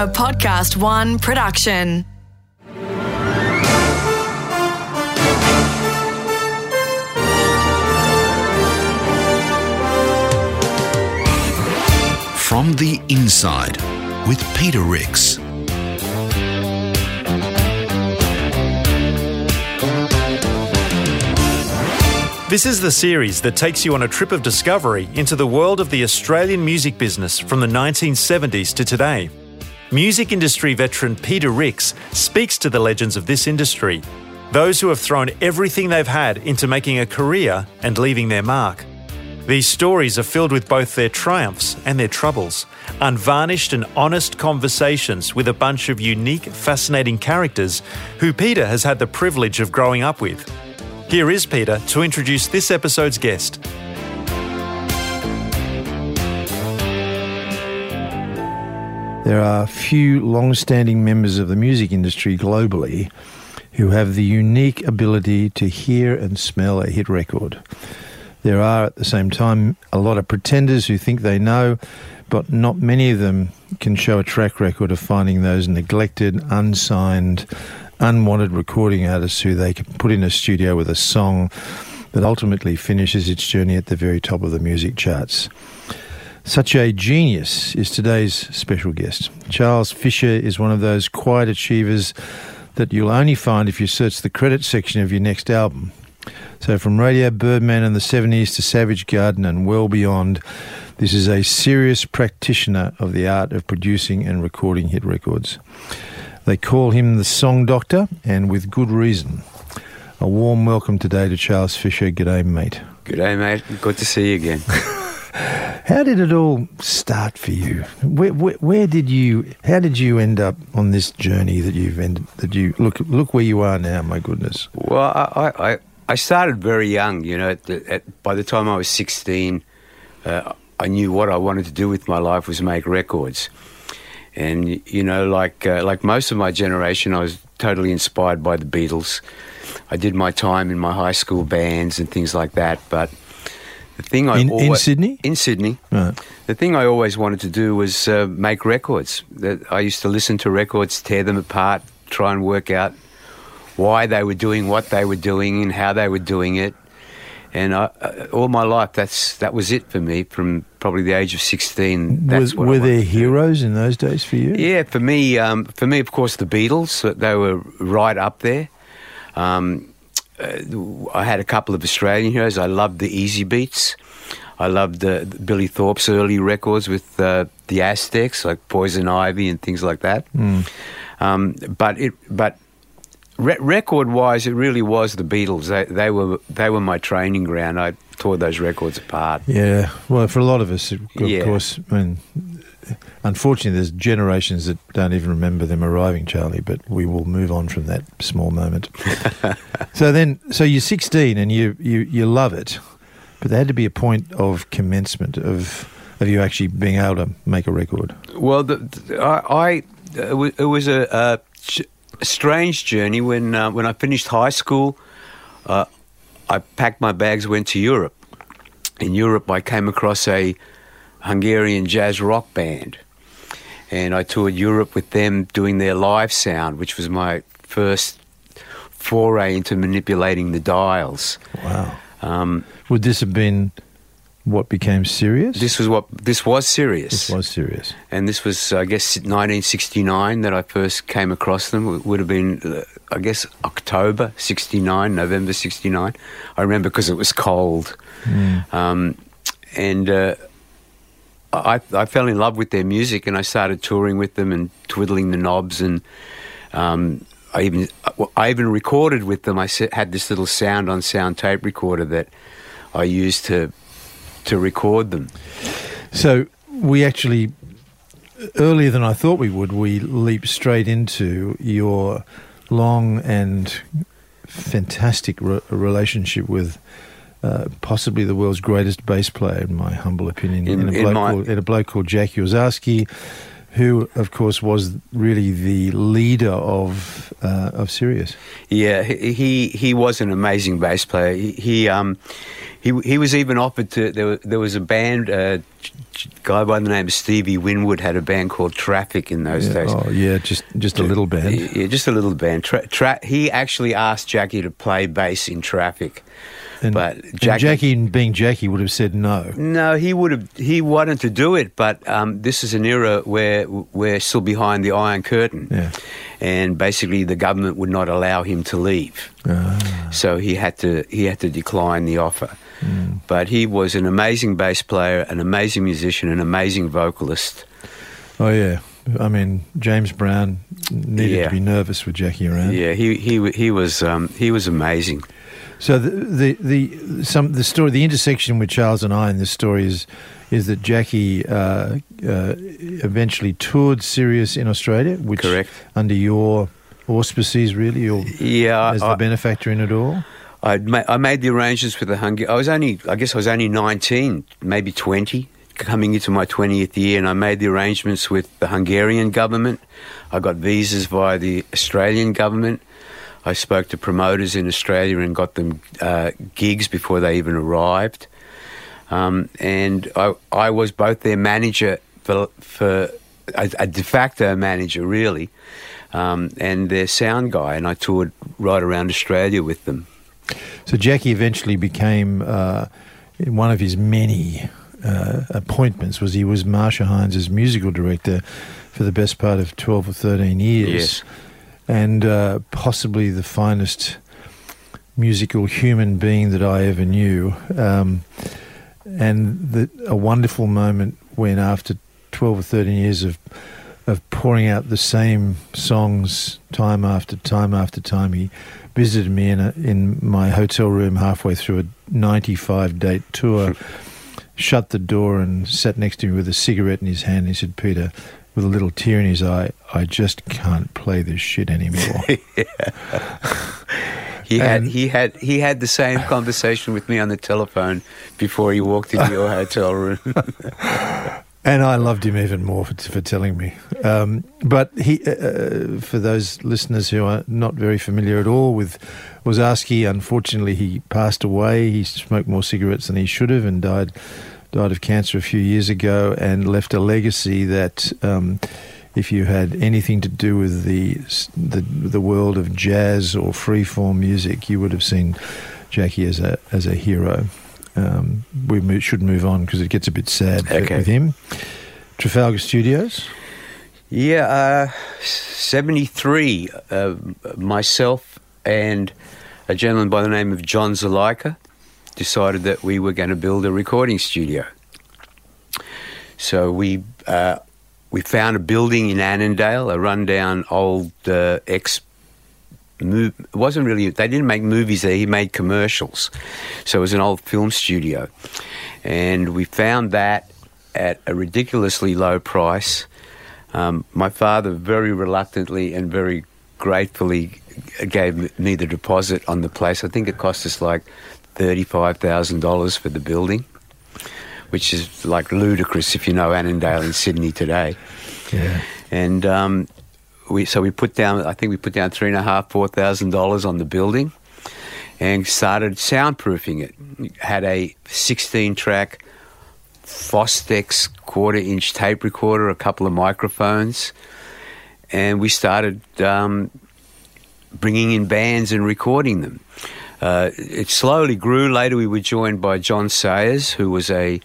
A Podcast One production. From the Inside with Peter Ricks. This is the series that takes you on a trip of discovery into the world of the Australian music business from the 1970s to today. Music industry veteran Peter Ricks speaks to the legends of this industry, those who have thrown everything they've had into making a career and leaving their mark. These stories are filled with both their triumphs and their troubles, unvarnished and honest conversations with a bunch of unique, fascinating characters who Peter has had the privilege of growing up with. Here is Peter to introduce this episode's guest. There are few long standing members of the music industry globally who have the unique ability to hear and smell a hit record. There are at the same time a lot of pretenders who think they know, but not many of them can show a track record of finding those neglected, unsigned, unwanted recording artists who they can put in a studio with a song that ultimately finishes its journey at the very top of the music charts. Such a genius is today's special guest. Charles Fisher is one of those quiet achievers that you'll only find if you search the credit section of your next album. So, from Radio Birdman in the 70s to Savage Garden and well beyond, this is a serious practitioner of the art of producing and recording hit records. They call him the Song Doctor, and with good reason. A warm welcome today to Charles Fisher. G'day, mate. G'day, mate. Good to see you again. How did it all start for you? Where, where, where, did you? How did you end up on this journey that you've ended? That you look look where you are now. My goodness. Well, I I, I started very young. You know, at the, at, by the time I was sixteen, uh, I knew what I wanted to do with my life was make records. And you know, like uh, like most of my generation, I was totally inspired by the Beatles. I did my time in my high school bands and things like that. But the thing I in, always, in Sydney, in Sydney, right. the thing I always wanted to do was uh, make records. That I used to listen to records, tear them apart, try and work out why they were doing what they were doing and how they were doing it. And I, uh, all my life, that's that was it for me. From probably the age of sixteen, that's were, what were I there wanted to do. heroes in those days for you? Yeah, for me, um, for me, of course, the Beatles. They were right up there. Um, I had a couple of Australian heroes. I loved the Easy Beats. I loved uh, Billy Thorpe's early records with uh, the Aztecs, like Poison Ivy and things like that. Um, but it, but re- record-wise, it really was the Beatles. They, they were they were my training ground. I tore those records apart. Yeah, well, for a lot of us, of Yeah. course, I mean, unfortunately, there's generations that don't even remember them arriving, Charlie. But we will move on from that small moment. so then, so you're 16 and you you you love it, but there had to be a point of commencement of of you actually being able to make a record. Well, the, the- I, I it was a, a ch- strange journey when uh, when I finished high school. Uh, I packed my bags, went to Europe. In Europe, I came across a Hungarian jazz rock band, and I toured Europe with them doing their live sound, which was my first foray into manipulating the dials. Wow. Um, Would this have been what became Syrius? This was what this was serious. This was serious. and this was, I guess, 1969 that I first came across them. It would have been, uh, I guess, October 69, November 69. I remember because it was cold. Um, and uh, I, I fell in love with their music and I started touring with them and twiddling the knobs. And um, I, even, I even recorded with them. I had this little sound on sound tape recorder that I used to, to record them. So we actually, earlier than I thought we would, we leap straight into your long and fantastic re- relationship with uh, possibly the world's greatest bass player, in my humble opinion, In- a, in bloke my- called, in a bloke called Jackie Orszáczky, who, of course, was really the leader of uh, of Syrius. Yeah, he he, was an amazing bass player. He, he um he he was even offered to there. Was, there was a band, uh, guy by the name of Stevie Winwood had a band called Traffic in those Yeah, days. oh, yeah, just just a little band. Yeah, just a little band. Tra- tra- he actually asked Jackie to play bass in Traffic, And, but and Jackie, Jackie, being Jackie, would have said no. no, he would have. He wanted to do it, but um, this is an era where we're still behind the Iron Curtain, Yeah. and basically the government would not allow him to leave. Ah. so he had to he had to decline the offer. Hmm. But he was an amazing bass player, an amazing musician, an amazing vocalist. Oh yeah, I mean James Brown needed Yeah. to be nervous with Jackie around. Yeah, he he he was um, he was amazing. So the, the the some the story the intersection with Charles and I in this story is is that Jackie uh, uh, eventually toured Syrius in Australia, which Correct. under your auspices really, or Yeah, as the benefactor in it all. I'd ma- I made the arrangements with the Hungary. I was only I guess I was only nineteen, maybe twenty, coming into my twentieth year, and I made the arrangements with the Hungarian government. I got visas via the Australian government. I spoke to promoters in Australia and got them uh, gigs before they even arrived. Um, and I, I was both their manager for, for a, a de facto manager, really, um, and their sound guy. And I toured right around Australia with them. So Jackie eventually became uh, one of his many uh, appointments was he was Marcia Hines' musical director for the best part of twelve or thirteen years. Yes. And uh, possibly the finest musical human being that I ever knew. Um, and the, a wonderful moment when, after 12 or 13 years of of pouring out the same songs time after time after time, he visited me in a, in my hotel room halfway through a 95 date tour. Shut the door and sat next to me with a cigarette in his hand. He said, "Peter." With a little tear in his eye, I just can't play this shit anymore. He had he had he had the same conversation with me on the telephone before he walked into your hotel room. And I loved him even more for, for telling me. Um, but he, uh, uh, for those listeners who are not very familiar at all with Orszáczky, unfortunately he passed away. He smoked more cigarettes than he should have and died died of cancer a few years ago and left a legacy that. Um, if you had anything to do with the, the the world of jazz or freeform music, you would have seen Jackie as a as a hero. Um, we mo- should move on because it gets a bit sad Okay. with him. Trafalgar Studios. Yeah, uh, 73, uh, myself and a gentleman by the name of John Zalaika decided that we were going to build a recording studio. So we uh, we found a building in Annandale, a rundown old uh, ex. It wasn't really. They didn't make movies there. He made commercials, so it was an old film studio, and we found that at a ridiculously low price. Um, my father very reluctantly and very gratefully gave me the deposit on the place. I think it cost us like thirty-five thousand dollars for the building, which is like ludicrous if you know Annandale in Sydney today. Yeah. And um, we so we put down. I think we put down three and a half, four thousand dollars on the building, and started soundproofing it. Had a sixteen-track Fostex quarter-inch tape recorder, a couple of microphones, and we started um, bringing in bands and recording them. uh, it slowly grew. Later, we were joined by John Sayers, who was a,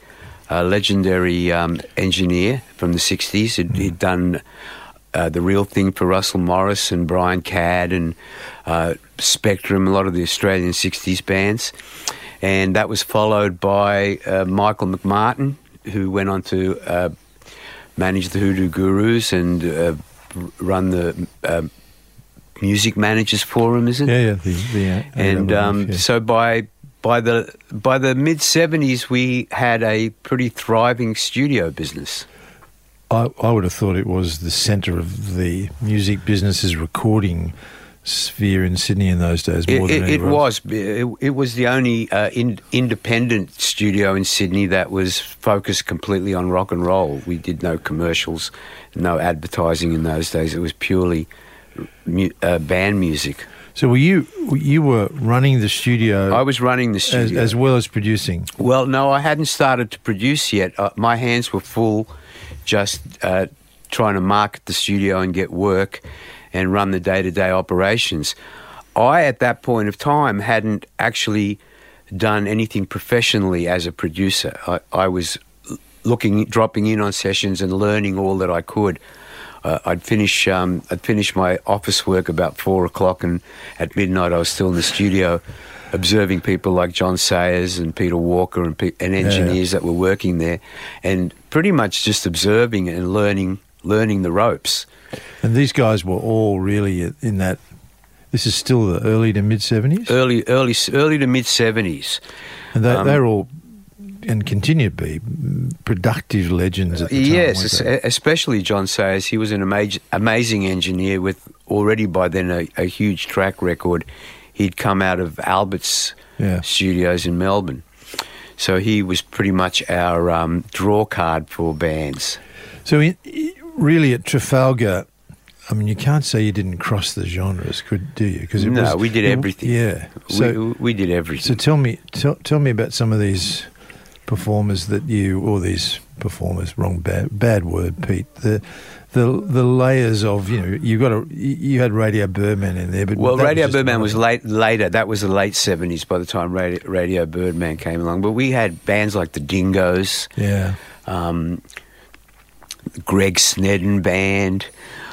a legendary um, engineer from the 60s. He'd, he'd done uh, The Real Thing for Russell Morris and Brian Cadd and uh, Spectrum, a lot of the Australian 60s bands. And that was followed by uh, Michael McMartin, who went on to uh, manage the Hoodoo Gurus and uh, run the music managers forum, is it? Yeah, yeah. The, the, and um, yeah. so by by the by the mid seventies, we had a pretty thriving studio business. I, I would have thought it was the centre of the music business's recording sphere in Sydney in those days. More It, than it, it was it, it was the only uh, in, independent studio in Sydney that was focused completely on rock and roll. We did no commercials, no advertising in those days. It was purely mu- uh, band music. So were you you were running the studio I was running the as, studio as well as producing? Well, no, I hadn't started to produce yet. Uh, my hands were full just uh, trying to market the studio and get work and run the day to day operations. I, at that point of time, hadn't actually done anything professionally as a producer. I, I was looking, dropping in on sessions and learning all that I could. Uh, I'd finish um, I'd finish my office work about four o'clock, and at midnight I was still in the studio, observing people like John Sayers and Peter Walker and, pe- and engineers that were working there, and pretty much just observing and learning learning the ropes. And these guys were all really in that. This is still the early to mid seventies, Early early early to mid seventies. and they, um, they're all and continue to be productive legends at the time. Yes, especially John Sayers. He was an amaz- amazing engineer with already by then a, a huge track record. He'd come out of Albert's Yeah. studios in Melbourne. So he was pretty much our um, draw card for bands. So, in, really, at Trafalgar, I mean, you can't say you didn't cross the genres, could do you? Because No, we did everything. Yeah. So, we, we did everything. so tell me, tell, tell me about some of these performers that you, or these performers, wrong bad bad word, Pete. The the the layers of you know you got a you had Radio Birdman in there, but Well, was Radio Birdman was late later. That was the late seventies. By the time Radio, Radio Birdman came along, but we had bands like the Dingoes, Yeah, um, Greg Snedden Band.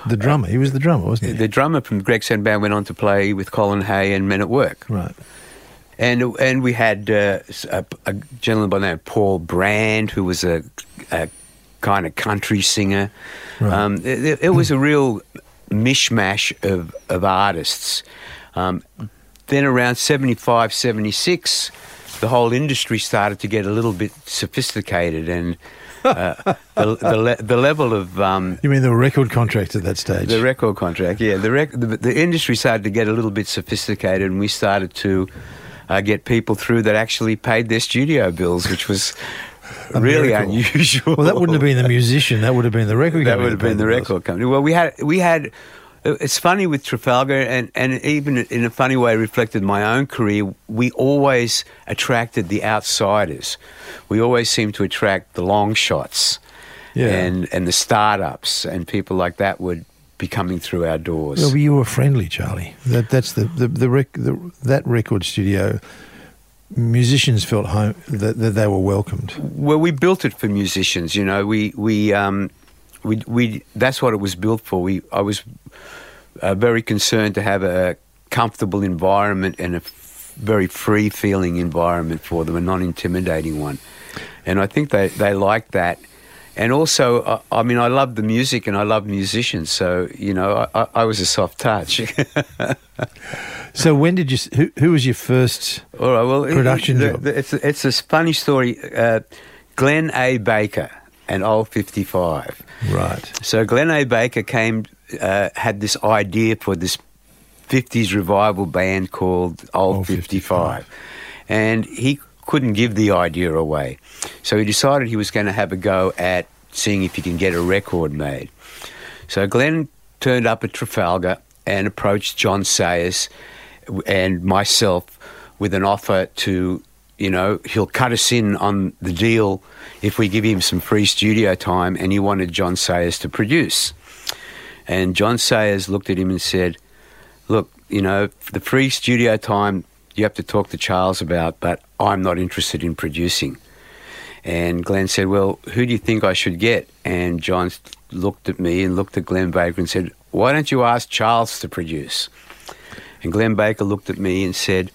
the drummer. He was the drummer, wasn't he? The drummer from Greg Snedden Band went on to play with Colin Hay and Men at Work, right. and and we had uh, a, a gentleman by the name of Paul Brand, who was a, a kind of country singer. Right. Um, it, it was a real mishmash of, of artists. Um, then around 75, 76, the whole industry started to get a little bit sophisticated and uh, the, the, le- the level of um, You mean the record contract at that stage? the record contract, yeah. The, rec- the the industry started to get a little bit sophisticated, and we started to uh, get people through that actually paid their studio bills, which was really miracle. unusual. well, that wouldn't have been the musician. That would have been the record. that would have been the record company. Well, we had we had. It's funny with Trafalgar, and, and even in a funny way reflected my own career. We always attracted the outsiders. We always seemed to attract the long shots, Yeah. and and the startups, and people like that would be coming through our doors. Well, you were friendly, Charlie. That that's the the, the, rec, the that record studio. Musicians felt home that, that they were welcomed. Well, we built it for musicians. You know, we we um, we we that's what it was built for. We I was uh, very concerned to have a comfortable environment and a f- very free feeling environment for them, a non intimidating one. And I think they they liked that. And also, uh, I mean, I love the music and I love musicians. So you know, I, I, I was a soft touch. So when did you? Who, who was your first? All right. Well, it- Production the- job. the- it's it's a funny story. Uh, Glenn A. Baker and Old Fifty Five. Right. So Glenn A. Baker came uh, had this idea for this '50s revival band called Old, Old 55. and he couldn't give the idea away. So he decided he was going to have a go at seeing if he can get a record made. So Glenn turned up at Trafalgar and approached John Sayers and myself with an offer to, you know, he'll cut us in on the deal if we give him some free studio time, and he wanted John Sayers to produce. And John Sayers looked at him and said, Look, you know, the free studio time you have to talk to Charles about, but I'm not interested in producing. And Glenn said, Well, who do you think I should get? And John looked at me and looked at Glenn Baker and said, Why don't you ask Charles to produce? And Glenn Baker looked at me and said,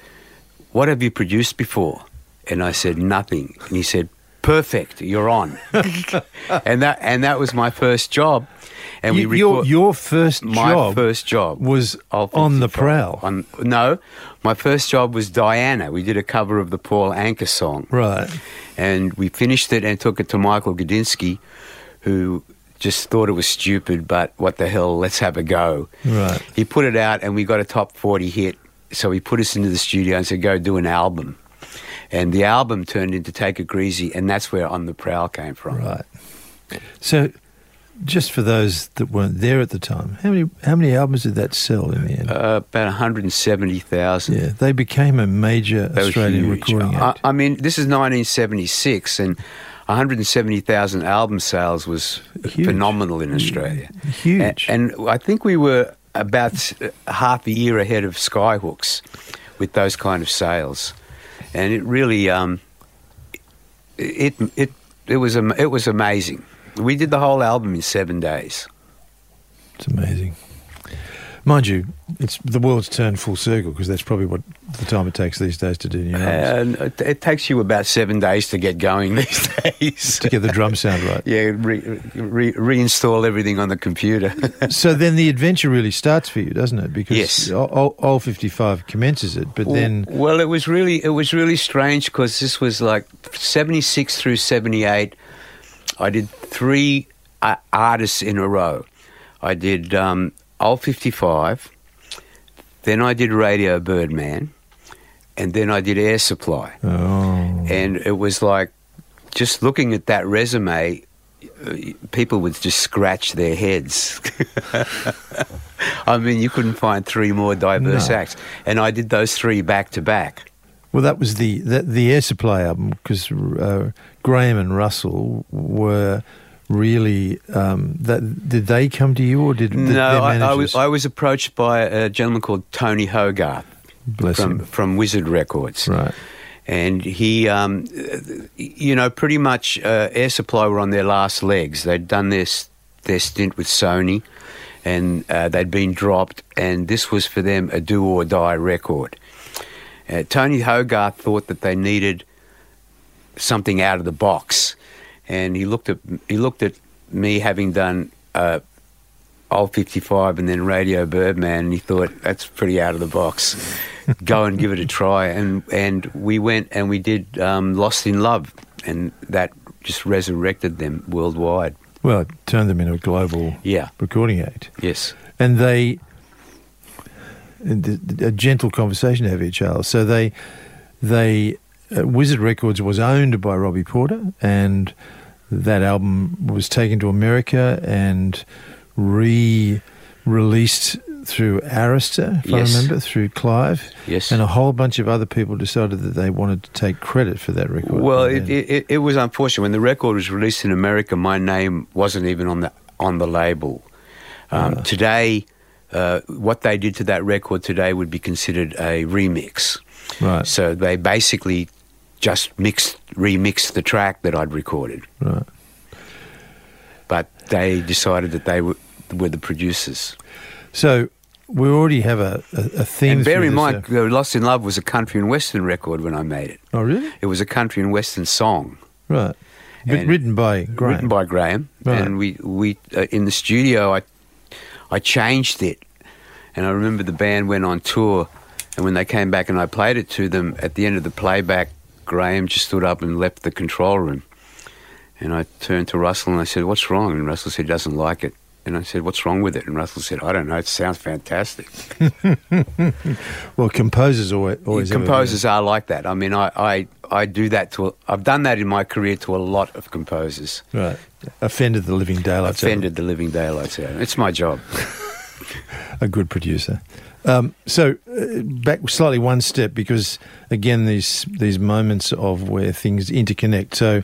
What have you produced before? And I said, Nothing. And he said, Perfect, you're on. and that and that was my first job. And You- we your, record- your first my job first job was on the 55. prowl. On, no, my first job was Diana. We did a cover of the Paul Anka song. Right. And we finished it and took it to Michael Gudinski, who just thought it was stupid, but what the hell, let's have a go. Right. He put it out and we got a top 40 hit. So he put us into the studio and said, go do an album. And the album turned into Take It Greasy, and that's where On the Prowl came from. Right. So, just for those that weren't there at the time, how many how many albums did that sell in the end? Uh, about 170,000. yeah, they became a major were Australian recording I, act. I mean, this is 1976, and 170,000 album sales was Huge. phenomenal in Australia. Huge. A- And, I think we were about half a year ahead of Skyhooks with those kind of sales, and it really, um, it it it was it was amazing. We did the whole album in seven days. It's amazing. Mind you, it's the world's turned full circle because that's probably what the time it takes these days to do new albums. And it, it takes you about seven days to get going these days. to get the drum sound right. Yeah, re, re, reinstall everything on the computer. So then the adventure really starts for you, doesn't it? Because Yes. All, all 55 commences it, but then well, it was really it was really strange because this was like seventy six through seventy eight. I did three uh, artists in a row. I did um, Old fifty five, then I did Radio Birdman, and then I did Air Supply. oh, and it was like just looking at that resume uh, people would just scratch their heads i mean you couldn't find three more diverse No. acts and i did those three back to back well, that was the the, the Air Supply album because uh, Graham and Russell were really um, that. Did they come to you or did the, no I, I, was, I was approached by a gentleman called tony hogarth Bless from, him. from wizard records Right. and he, um, you know, pretty much uh, Air Supply were on their last legs. They'd done their their stint with Sony, and uh, they'd been dropped, and this was for them a do or die record. Uh, Tony Hogarth thought that they needed something out of the box, and he looked at he looked at me having done. Uh, Old 55 and then Radio Birdman, and he thought, that's pretty out of the box. Go and give it a try. And, and we went and we did um, Lost in Love, and that just resurrected them worldwide. Well, it turned them into a global Yeah. recording act, Yes. and they a gentle conversation to have here, Charles. So they they uh, Wizard Records was owned by Robie Porter, and that album was taken to America and re-released through Arista, if Yes. I remember, through Clive. Yes. And a whole bunch of other people decided that they wanted to take credit for that record. Well, it, it, it was unfortunate. When the record was released in America, my name wasn't even on the, on the label. Um, Today, uh, what they did to that record today would be considered a remix. right, So they basically just mixed, remixed the track that I'd recorded. right. but they decided that they were, were the producers. So we already have a, a, a theme. and bear in mind, uh, Lost in Love was a country and western record when I made it. oh, really? It was a country and western song Right. And- written by Graham. written by Graham. Right. And we, we uh, in the studio, I, I changed it. And I remember the band went on tour, and when they came back and I played it to them, at the end of the playback, Graham just stood up and left the control room. And I turned to Russell and I said, What's wrong? And Russell said, He doesn't like it. And I said, What's wrong with it? And Russell said, I don't know. It sounds fantastic. Well, composers always, always have a bit of- composers are like that. I mean, I, I, I do that to. A, I've done that in my career to a lot of composers. right offended the living daylights. out of Offended the living daylights out. It's my job. a good producer. Um, so uh, back slightly one step because again these these moments of where things interconnect. So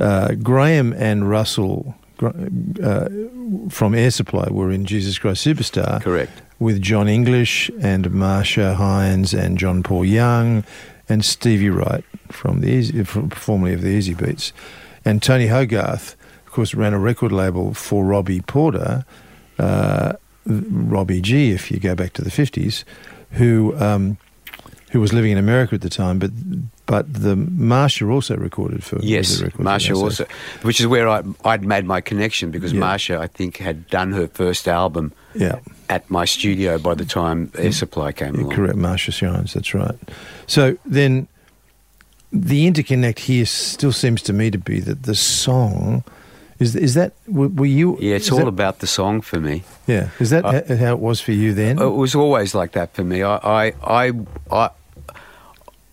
uh, Graham and Russell, uh, from Air Supply were in Jesus Christ Superstar. Correct. With John English and Marcia Hines and John Paul Young and Stevie Wright from the Easy, from, formerly of the Easy Beats. And Tony Hogarth, of course, ran a record label for Robie Porter, uh, Robbie G, if you go back to the 50s, who. Um, who was living in America at the time, but but the Marcia also recorded for yes, the record Marcia also, which is where I, I'd made my connection because Yeah. Marcia, I think, had done her first album Yeah, at my studio by the time Air Supply came yeah, along. correct. Marcia Hines, that's right. So then, the interconnect here still seems to me to be that the song is is that were, you? Yeah, it's all that- about the song for me. Yeah, is that Uh, how it was for you then? It was always like that for me. I, I, I, I,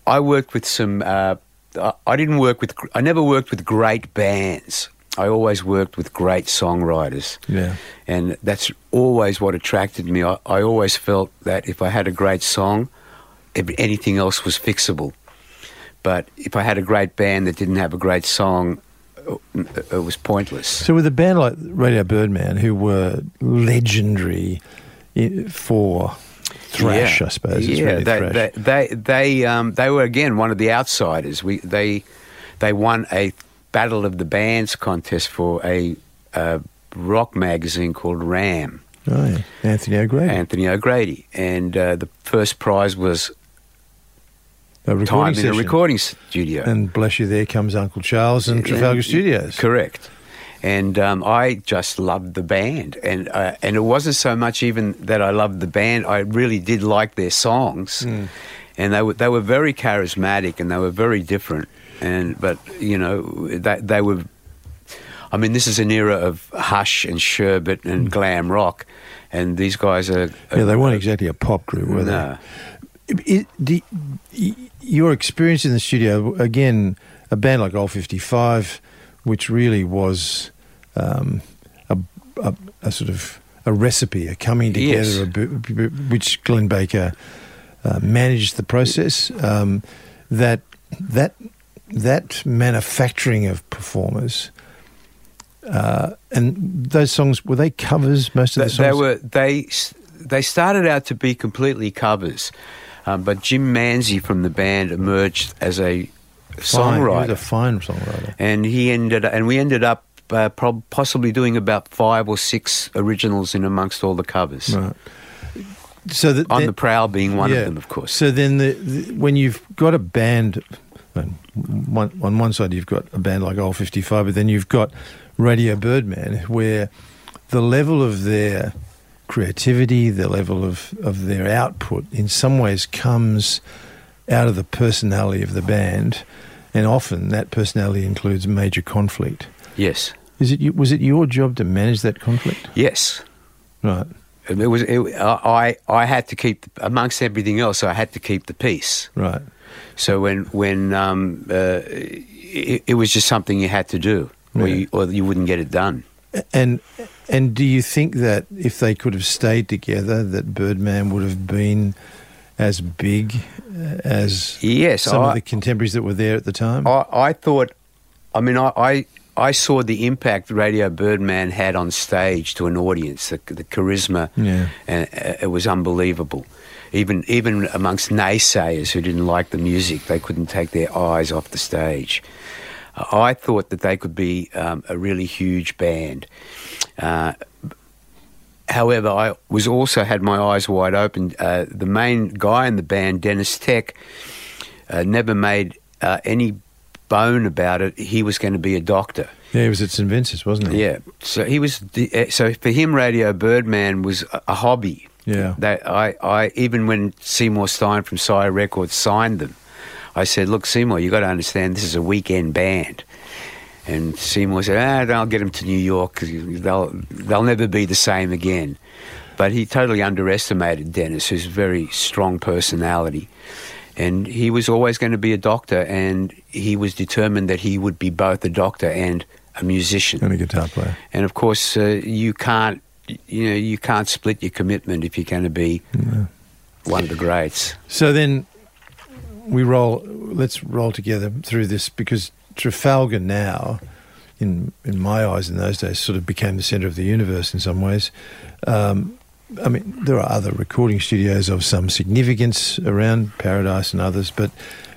I worked with some. Uh, I- I didn't work with. I never worked with great bands. I always worked with great songwriters. Yeah. and that's always what attracted me. I, I always felt that if I had a great song, anything else was fixable. But if I had a great band that didn't have a great song, it, was pointless. So with a band like Radio Birdman, who were legendary for thrash, Yeah. I suppose. Yeah, really they, thrash. they they they um, they were again one of the outsiders. We they they won a battle of the bands contest for a, uh rock magazine called Ram. oh, yeah. Anthony O'Grady. Anthony O'Grady, and uh, the first prize was a time recording in a recording studio. And bless you, there comes Uncle Charles and Trafalgar And- Studios. Correct. And um, I just loved the band, and uh, and it wasn't so much even that I loved the band. I really did like their songs, Hmm. and they were they were very charismatic and they were very different. And but you know they, they were. I mean, this is an era of Hush and Sherbet and glam rock, and these guys are. Hmm. Yeah, they weren't exactly a pop group, were No. they? It, the, y- your experience in the studio, again, a band like Old 55, which really was um, a, a, a sort of a recipe, a coming together, Yes. a b- b- which Glenn Baker uh, managed the process. Um, that that that manufacturing of performers. Uh, and those songs were they covers? Most of the They, songs they were they they started out to be completely covers, um, but Jim Manzi from the band emerged as a Fine. He was songwriter, a fine songwriter. and he ended and we ended up uh, prob- possibly doing about five or six originals in amongst all the covers. Right. So that On then- the Prowl being one yeah. of them, of course. So then, the, the, when you've got a band, on one, on one side you've got a band like Old Fifty Five, but then you've got Radio Birdman, where the level of their creativity, the level of, of their output, in some ways comes out of the personality of the band, and often that personality includes major conflict. yes, Is it was it your job to manage that conflict? yes. Right. It was. It, I I had to keep amongst everything else. I had to keep the peace. Right. So when when um, uh, it, it was just something you had to do, or, you, or you wouldn't get it done. And and do you think that if they could have stayed together, that Birdman would have been as big uh, as Yes, some I- of the contemporaries that were there at the time? I, I thought, I mean, I, I I saw the impact Radio Birdman had on stage to an audience, the, the charisma, Yeah. and uh, it was unbelievable. Even even amongst naysayers who didn't like the music, they couldn't take their eyes off the stage. I thought that they could be um, a really huge band. Uh, However, I was also had my eyes wide open. Uh, the main guy in the band, Deniz Tek, uh, never made uh, any bone about it. He was going to be a doctor. yeah, he was at St Vincent's, wasn't he? Yeah, so he was. uh, So for him, Radio Birdman was a, a hobby. Yeah. That I, I even when Seymour Stein from Sire Records signed them, I said, "Look, Seymour, you got to understand this is a weekend band." And Seymour said, "Ah, I'll get them to New York. they'll they'll never be the same again." But he totally underestimated Deniz, who's a very strong personality. And he was always going to be a doctor, and he was determined that he would be both a doctor and a musician. And a guitar player. And of course, uh, you can't, you know, you can't split your commitment if you're going to be one of the greats. So then we roll. Let's roll together through this because Trafalgar now in in my eyes in those days, sort of became the centre of the universe in some ways. Um, I mean, there are other recording studios of some significance around Paradise and others, but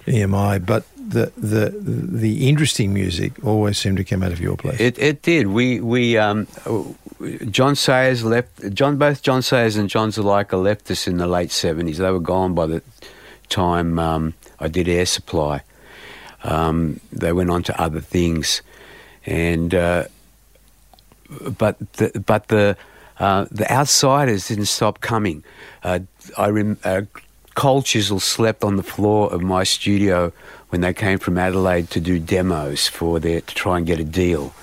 EMI. But the the the interesting music always seemed to come out of your place. It, it did. We we um, John Sayers left. John both John Sayers and John Zuleika left us in the late seventies. They were gone by the time um, I did Air Supply. Um, they went on to other things, and uh, but the, but the uh, the outsiders didn't stop coming. Uh, I rem- uh, Cold Chisel slept on the floor of my studio when they came from Adelaide to do demos for their to try and get a deal.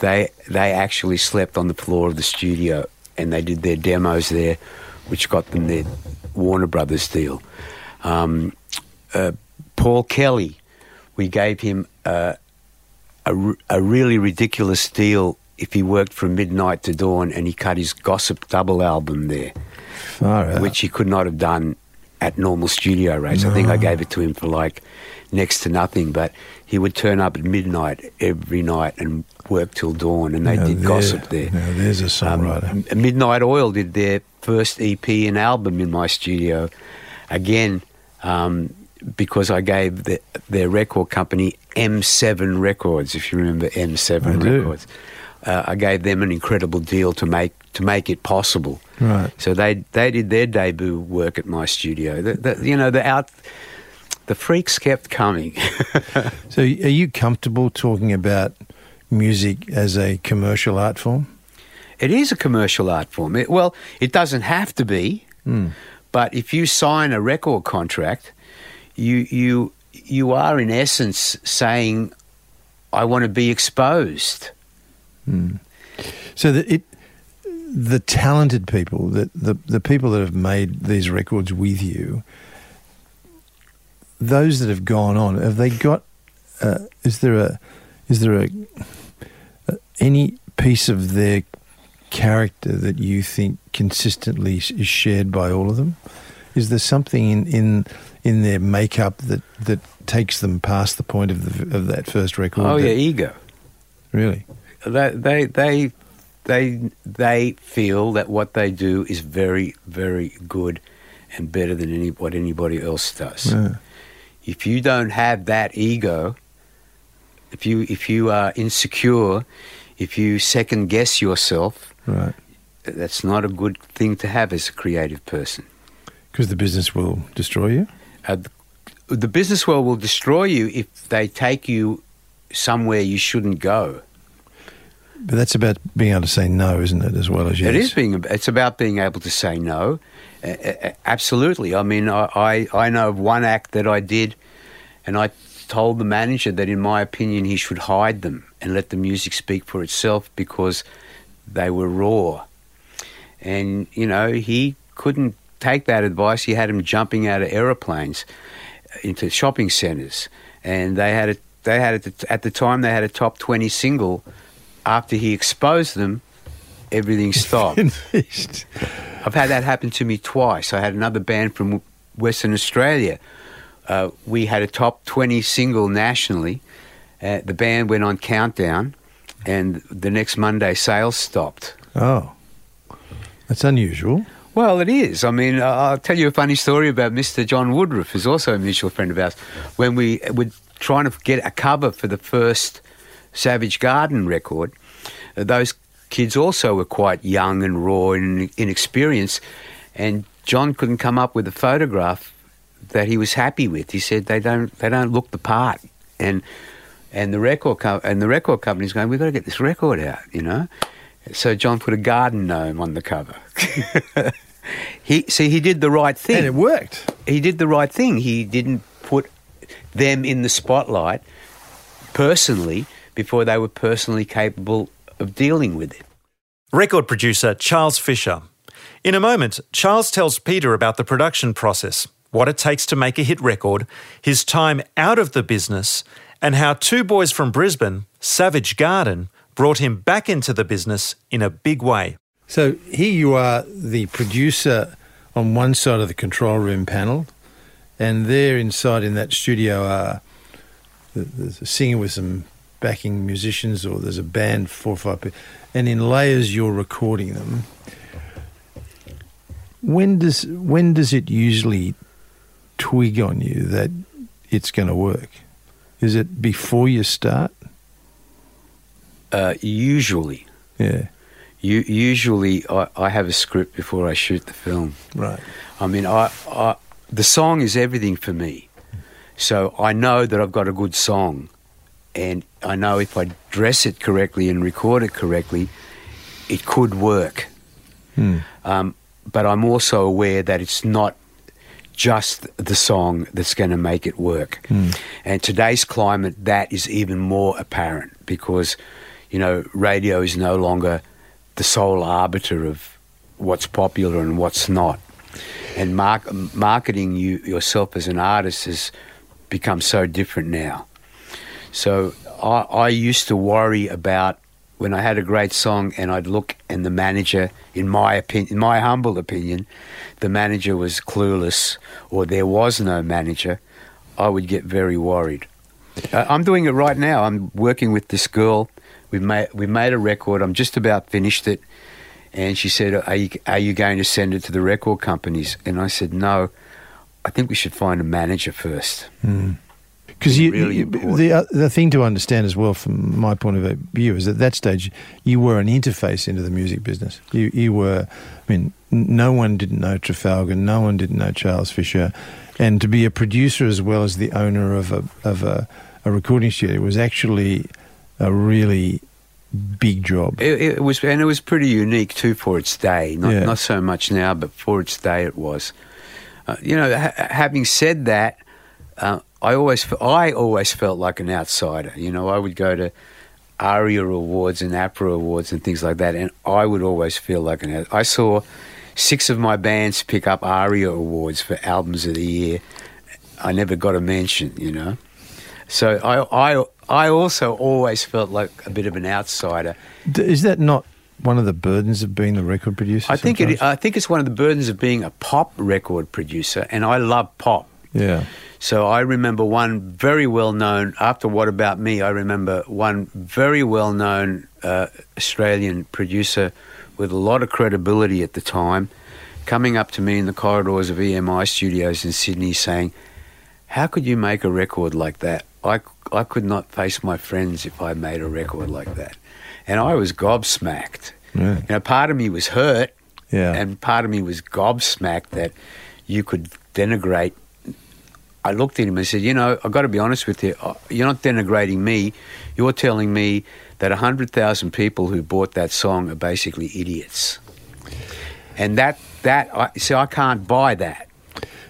They they actually slept on the floor of the studio and they did their demos there, which got them their Warner Brothers deal. Um, uh, Paul Kelly, we gave him a, a really ridiculous deal if he worked from midnight to dawn and he cut his Gossip double album there, which he could not have done at normal studio rates. No. I think I gave it to him for like next to nothing, but he would turn up at midnight every night and work till dawn, and they now did there, Gossip there. Now there's a songwriter. Um, Midnight Oil did their first EP and album in my studio. Again, um, because I gave the, their record company M7 Records, if you remember M7 I Records. Uh, I gave them an incredible deal to make to make it possible. Right. So they they did their debut work at my studio. The, the, you know the out the freaks kept coming. so are you comfortable talking about music as a commercial art form? It is a commercial art form. It, well, it doesn't have to be, mm. But if you sign a record contract, you you you are in essence saying, "I want to be exposed." Mm. So that it, the talented people, that the the people that have made these records with you, those that have gone on, have they got? Uh, is there a is there a any piece of their character that you think consistently is shared by all of them? Is there something in in, in their makeup that, that takes them past the point of the, of that first record? Oh that, yeah, ego. Really? They they they they they feel that what they do is very very good and better than any what anybody else does. Yeah. If you don't have that ego, if you if you are insecure, if you second guess yourself, right. that's not a good thing to have as a creative person. Because the business will destroy you? Uh, the, the business world will destroy you if they take you somewhere you shouldn't go. But that's about being able to say no, isn't it, as well as yes? It is being. It's about being able to say no. Uh, absolutely. I mean, I, I, I know of one act that I did, and I told the manager that, in my opinion, he should hide them and let the music speak for itself because they were raw. And, you know, he couldn't take that advice. He had them jumping out of aeroplanes into shopping centres. And they had a, they had a, at the time they had a top 20 single. After he exposed them, everything stopped. I've had that happen to me twice. I had another band from Western Australia uh, we had a top 20 single nationally. Uh, the band went on countdown, and the next Monday sales stopped. Oh, that's unusual. Well, it is. I mean, I'll tell you a funny story about Mr. John Woodruff, who's also a mutual friend of ours. When we were trying to get a cover for the first Savage Garden record, those kids also were quite young and raw and inexperienced, and John couldn't come up with a photograph that he was happy with. He said they don't they don't look the part, and and the record co- and the record company's going, we've got to get this record out, you know. So John put a garden gnome on the cover. he see he did the right thing, and it worked. He did the right thing. He didn't put them in the spotlight personally before they were personally capable of dealing with it. Record producer Charles Fisher. In a moment, Charles tells Peter about the production process what it takes to make a hit record, his time out of the business, and how two boys from Brisbane, Savage Garden, brought him back into the business in a big way. So here you are, the producer on one side of the control room panel, and there inside in that studio are the, the singer with some backing musicians, or there's a band, four or five people, and in layers you're recording them. When does when does it usually twig on you that it's going to work? Is it before you start? Uh, usually, Yeah, you, usually I, I have a script before I shoot the film. right. I mean, I, I, the song is everything for me. So I know that I've got a good song. And I know if I dress it correctly and record it correctly, it could work. Um, but I'm also aware that it's not just the song that's going to make it work. Hmm. And today's climate, that is even more apparent because, you know, radio is no longer the sole arbiter of what's popular and what's not. And mark, marketing you yourself as an artist has become so different now. So I, I used to worry about when I had a great song and I'd look and the manager, in my opinion, in my humble opinion, the manager was clueless or there was no manager, I would get very worried. Uh, I'm doing it right now. I'm working with this girl. We made we made a record. I'm just about finished it, and she said, "Are you are you going to send it to the record companies?" And I said, "No. I think we should find a manager first. Because you, Really you- the uh, the thing to understand as well, from my point of view, is at that stage you were an interface into the music business. You you were, I mean, no one didn't know Trafalgar, no one didn't know Charles Fisher, and to be a producer as well as the owner of a of a, a recording studio was actually a really big job. It, it was, and it was pretty unique too for its day. Not Yeah. not so much now, but for its day, it was. Uh, you know, ha- having said that, uh, I always I always felt like an outsider. You know, I would go to ARIA awards and APRA awards and things like that, and I would always feel like an. I saw six of my bands pick up ARIA awards for albums of the year. I never got a mention. You know. So I, I, I also always felt like a bit of an outsider. Is that not one of the burdens of being the record producer? I think it. I think it's one of the burdens of being a pop record producer, and I love pop. yeah. So I remember one very well known. After What About Me, I remember one very well known uh, Australian producer with a lot of credibility at the time, coming up to me in the corridors of EMI Studios in Sydney, saying, "How could you make a record like that? I I could not face my friends if I made a record like that," and I was gobsmacked. Yeah. You know, part of me was hurt, Yeah. and part of me was gobsmacked that you could denigrate. I looked at him and said, "You know, I've got to be honest with you. Uh, You're not denigrating me. You're telling me that hundred thousand people who bought that song are basically idiots." And that that I see, I can't buy that.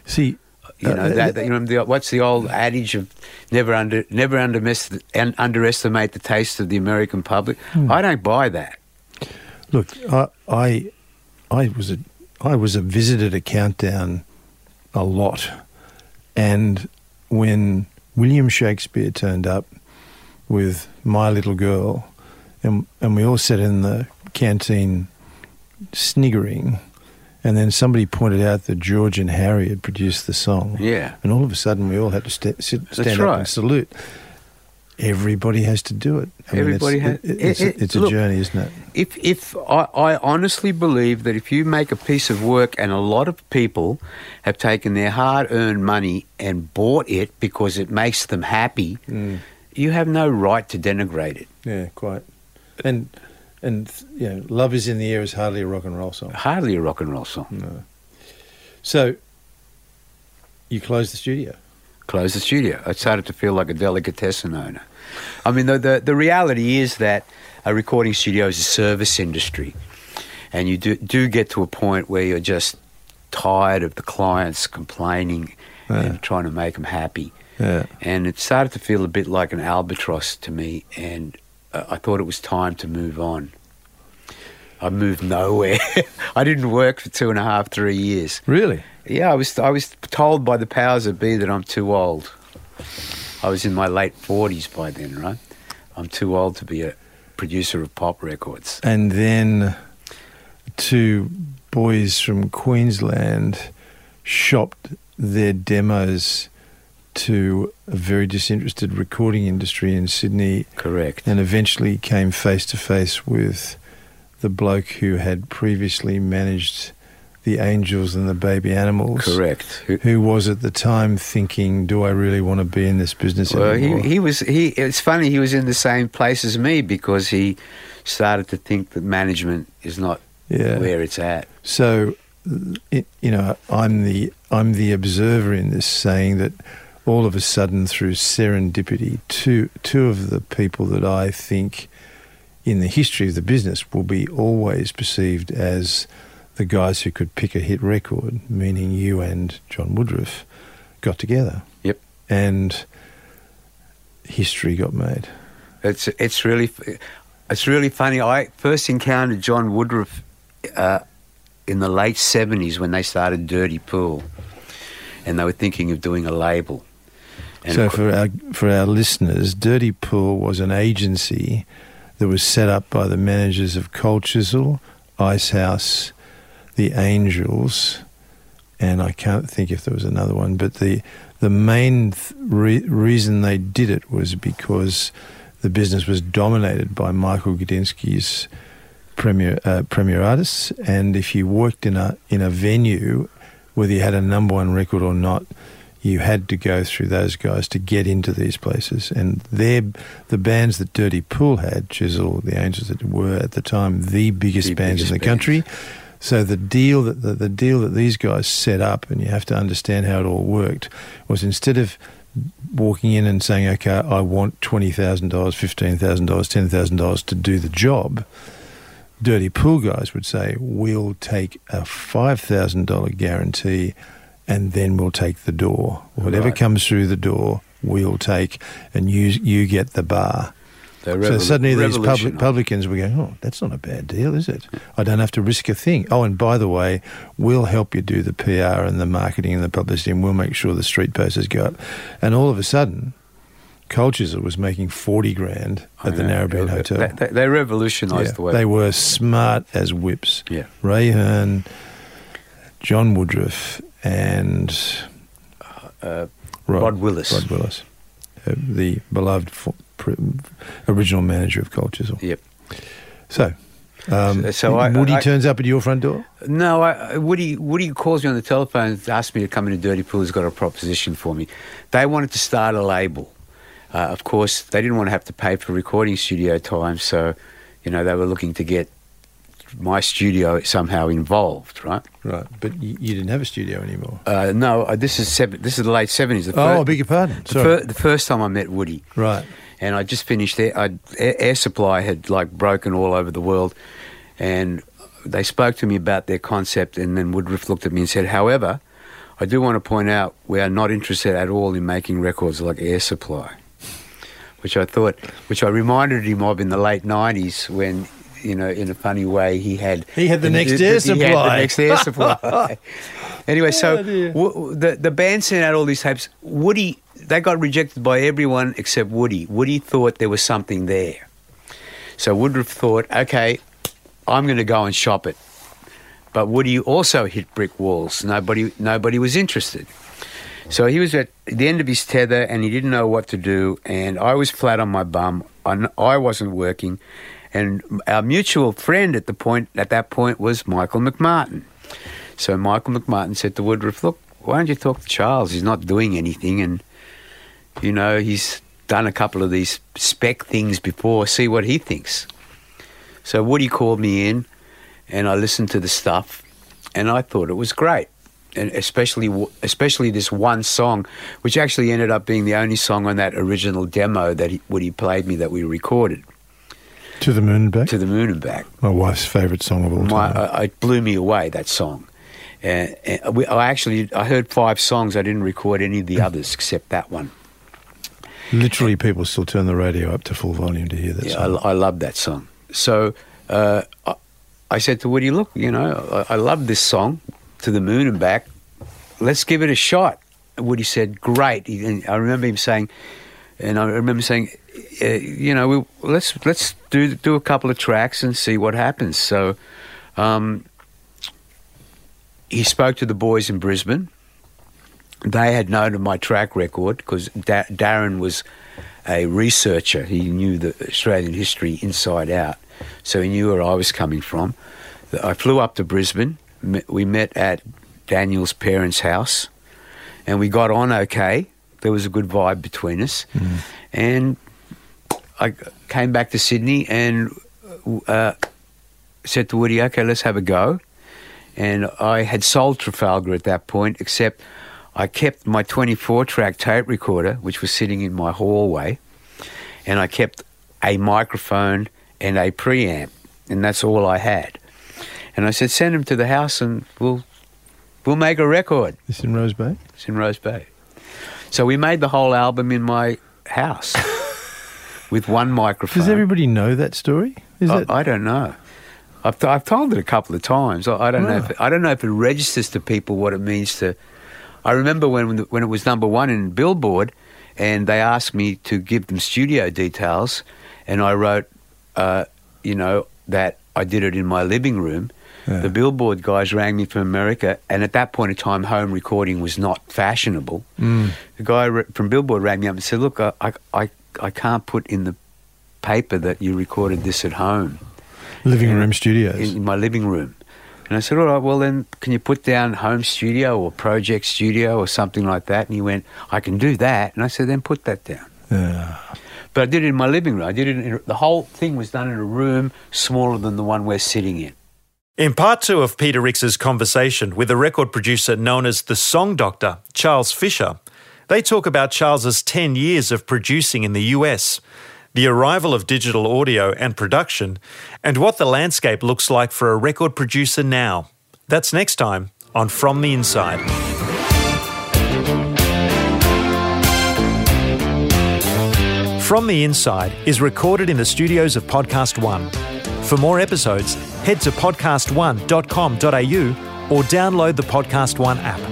See, You uh, know that, that- you know the, what's the old adage of never under never underestimate, and underestimate the taste of the American public. I don't buy that. Look, I, I, I was a, I was a visitor to Countdown a lot, and when William Shakespeare turned up with My Little Girl, and and we all sat in the canteen sniggering, and then somebody pointed out that George and Harry had produced the song. Yeah. and all of a sudden we all had to sta sit, That's stand up right. and salute. Everybody has to do it. I mean, Everybody it's, has- it- it's, it- it- it's a look, journey, isn't it? If if I, I honestly believe that if you make a piece of work and a lot of people have taken their hard-earned money and bought it because it makes them happy, mm. you have no right to denigrate it. Yeah, quite. And and you know, love is in the air is hardly a rock and roll song. Hardly a rock and roll song. So you close the studio. Close the studio. I started to feel like a delicatessen owner. I mean, the, the, the reality is that a recording studio is a service industry. And you do, do get to a point where you're just tired of the clients complaining and trying to make them happy. Yeah. And it started to feel a bit like an albatross to me. And uh, I thought it was time to move on. I moved nowhere. I didn't work for two and a half, three years. Really? Yeah, I was I was told by the powers that be that I'm too old. I was in my late forties by then, right? I'm too old to be a producer of pop records. And then two boys from Queensland shopped their demos to a very disinterested recording industry in Sydney Correct. and eventually came face to face with the bloke who had previously managed the Angels and the Baby Animals. Correct. Who- Who was at the time thinking, "Do I really want to be in this business Well, anymore?" he, he was. He. It's funny. He was in the same place as me because he started to think that management is not Yeah. where it's at. So, it, you know, I'm the I'm the observer in this, saying that all of a sudden, through serendipity, two two of the people that I think in the history of the business will be always perceived as the guys who could pick a hit record, meaning you and John Woodruff, got together. Yep. And history got made. It's it's really it's really funny. I first encountered John Woodruff uh, in the late seventies when they started Dirty Pool, and they were thinking of doing a label. And so for our for our listeners, Dirty Pool was an agency that was set up by the managers of Cold Chisel, Icehouse, the Angels, and I can't think if there was another one. But the the main th- re- reason they did it was because the business was dominated by Michael Gudinski's premier uh, premier artists, and if you worked in a in a venue, whether you had a number one record or not, you had to go through those guys to get into these places. And they're the bands that Dirty Pool had, Chisel, the Angels, that were at the time the biggest The bands biggest in the country. So the deal that the, the deal that these guys set up, and you have to understand how it all worked, was instead of walking in and saying, "Okay, I want twenty thousand dollars, fifteen thousand dollars, ten thousand dollars to do the job," dirty pool guys would say, "We'll take a five thousand dollar guarantee, and then we'll take the door. Whatever Right. comes through the door, we'll take, and you you get the bar." they So suddenly these public, publicans were going, oh, that's not a bad deal, is it? I don't have to risk a thing. Oh, and by the way, we'll help you do the PR and the marketing and the publicity, and we'll make sure the street posters go up. And all of a sudden, Cold Chisel was making 40 grand at the oh, know. Narrabeen Hotel. They, they, they revolutionised Yeah, the way They were smart as whips. Yeah. Ray Hearn, John Woodruff, and uh, Rod Willis. Rod Willis, uh, the beloved original manager of Cold Chisel. Yep. So, um, So- so I- Woody I- turns up at your front door. No, I, Woody. Woody calls me on the telephone and asks me to come into Dirty Pool. He's got a proposition for me. They wanted to start a label. Uh, of course, they didn't want to have to pay for recording studio time, so you know they were looking to get my studio somehow involved, right? Right, but you, you didn't have a studio anymore. Uh, no, uh, this is seven, this is the late seventies. Oh, I beg your pardon. The, fir- the first time I met Woody, Right. and I just finished there. I, air, air supply had like broken all over the world, and they spoke to me about their concept. And then Woodruff looked at me and said, "However, I do want to point out we are not interested at all in making records like Air Supply," which I thought, which I reminded him of in the late '90s when. You know, in a funny way, he had He had the next he Air had Supply. the next air supply. anyway, so Oh, dear. w- the the band sent out all these tapes. Woody, they got rejected by everyone except Woody. Woody thought there was something there. So Woodruff thought, okay, I'm going to go and shop it. But Woody also hit brick walls. Nobody, nobody was interested. So he was at the end of his tether and he didn't know what to do. And I was flat on my bum. i wasn't working. And our mutual friend at the point at that point was Michael McMartin. So Michael McMartin said to Woodruff, "Look, why don't you talk to Charles? He's not doing anything, and you know he's done a couple of these spec things before. See what he thinks." So Woody called me in, and I listened to the stuff, and I thought it was great, and especially especially this one song, which actually ended up being the only song on that original demo that he, Woody played me that we recorded, To the moon and back. "To the Moon and Back." My wife's favourite song of all My, time. uh, it blew me away that song. Uh, and we, I actually I heard five songs. I didn't record any of the others except that one. Literally, people still turn the radio up to full volume to hear that Yeah, song. I, I love that song. So uh, I, I said to Woody, "Look, you know, I, I love this song, to the moon and back. Let's give it a shot." Woody said, "Great." And I remember him saying, and I remember saying, uh, "You know, we, let's let's do do a couple of tracks and see what happens." So. Um, he spoke to the boys in Brisbane. they had known of my track record because da- Darren was a researcher. He knew the Australian history inside out, so he knew where I was coming from. I flew up to Brisbane. We met at Daniel's parents' house, and we got on okay. There was a good vibe between us, mm. and I came back to Sydney and uh, said to Woody, "Okay, let's have a go." And I had sold Trafalgar at that point, except I kept my 24 track tape recorder, which was sitting in my hallway, and I kept a microphone and a preamp, and that's all I had. And I said, send them to the house and we'll we'll make a record. It's in Rose Bay? It's in Rose Bay. So we made the whole album in my house with one microphone. Does everybody know that story? Is I, I don't know. I've, I've told it a couple of times. I, I don't know. If it, I don't know if it registers to people what it means to I remember when when it was number one in Billboard, and they asked me to give them studio details, and I wrote, uh, you know, that I did it in my living room. Yeah. The Billboard guys rang me from America, and at that point in time, home recording was not fashionable. Mm. The guy from Billboard rang me up and said, "Look, I, I, I can't put in the paper that you recorded this at home." Living and room studios. In, in my living room. And I said, all right, well, then can you put down home studio or project studio or something like that? And he went, I can do that. And I said, then put that down. Yeah. But I did it in my living room. I did it in, the whole thing was done in a room smaller than the one we're sitting in. In part two of Peter Rix's conversation with a record producer known as the Song Doctor, Charles Fisher, they talk about Charles's 10 years of producing in the US the arrival of digital audio and production, and what the landscape looks like for a record producer now. That's next time on From the Inside. From the Inside is recorded in the studios of Podcast One. For more episodes, head to podcastone.com.au or download the Podcast One app.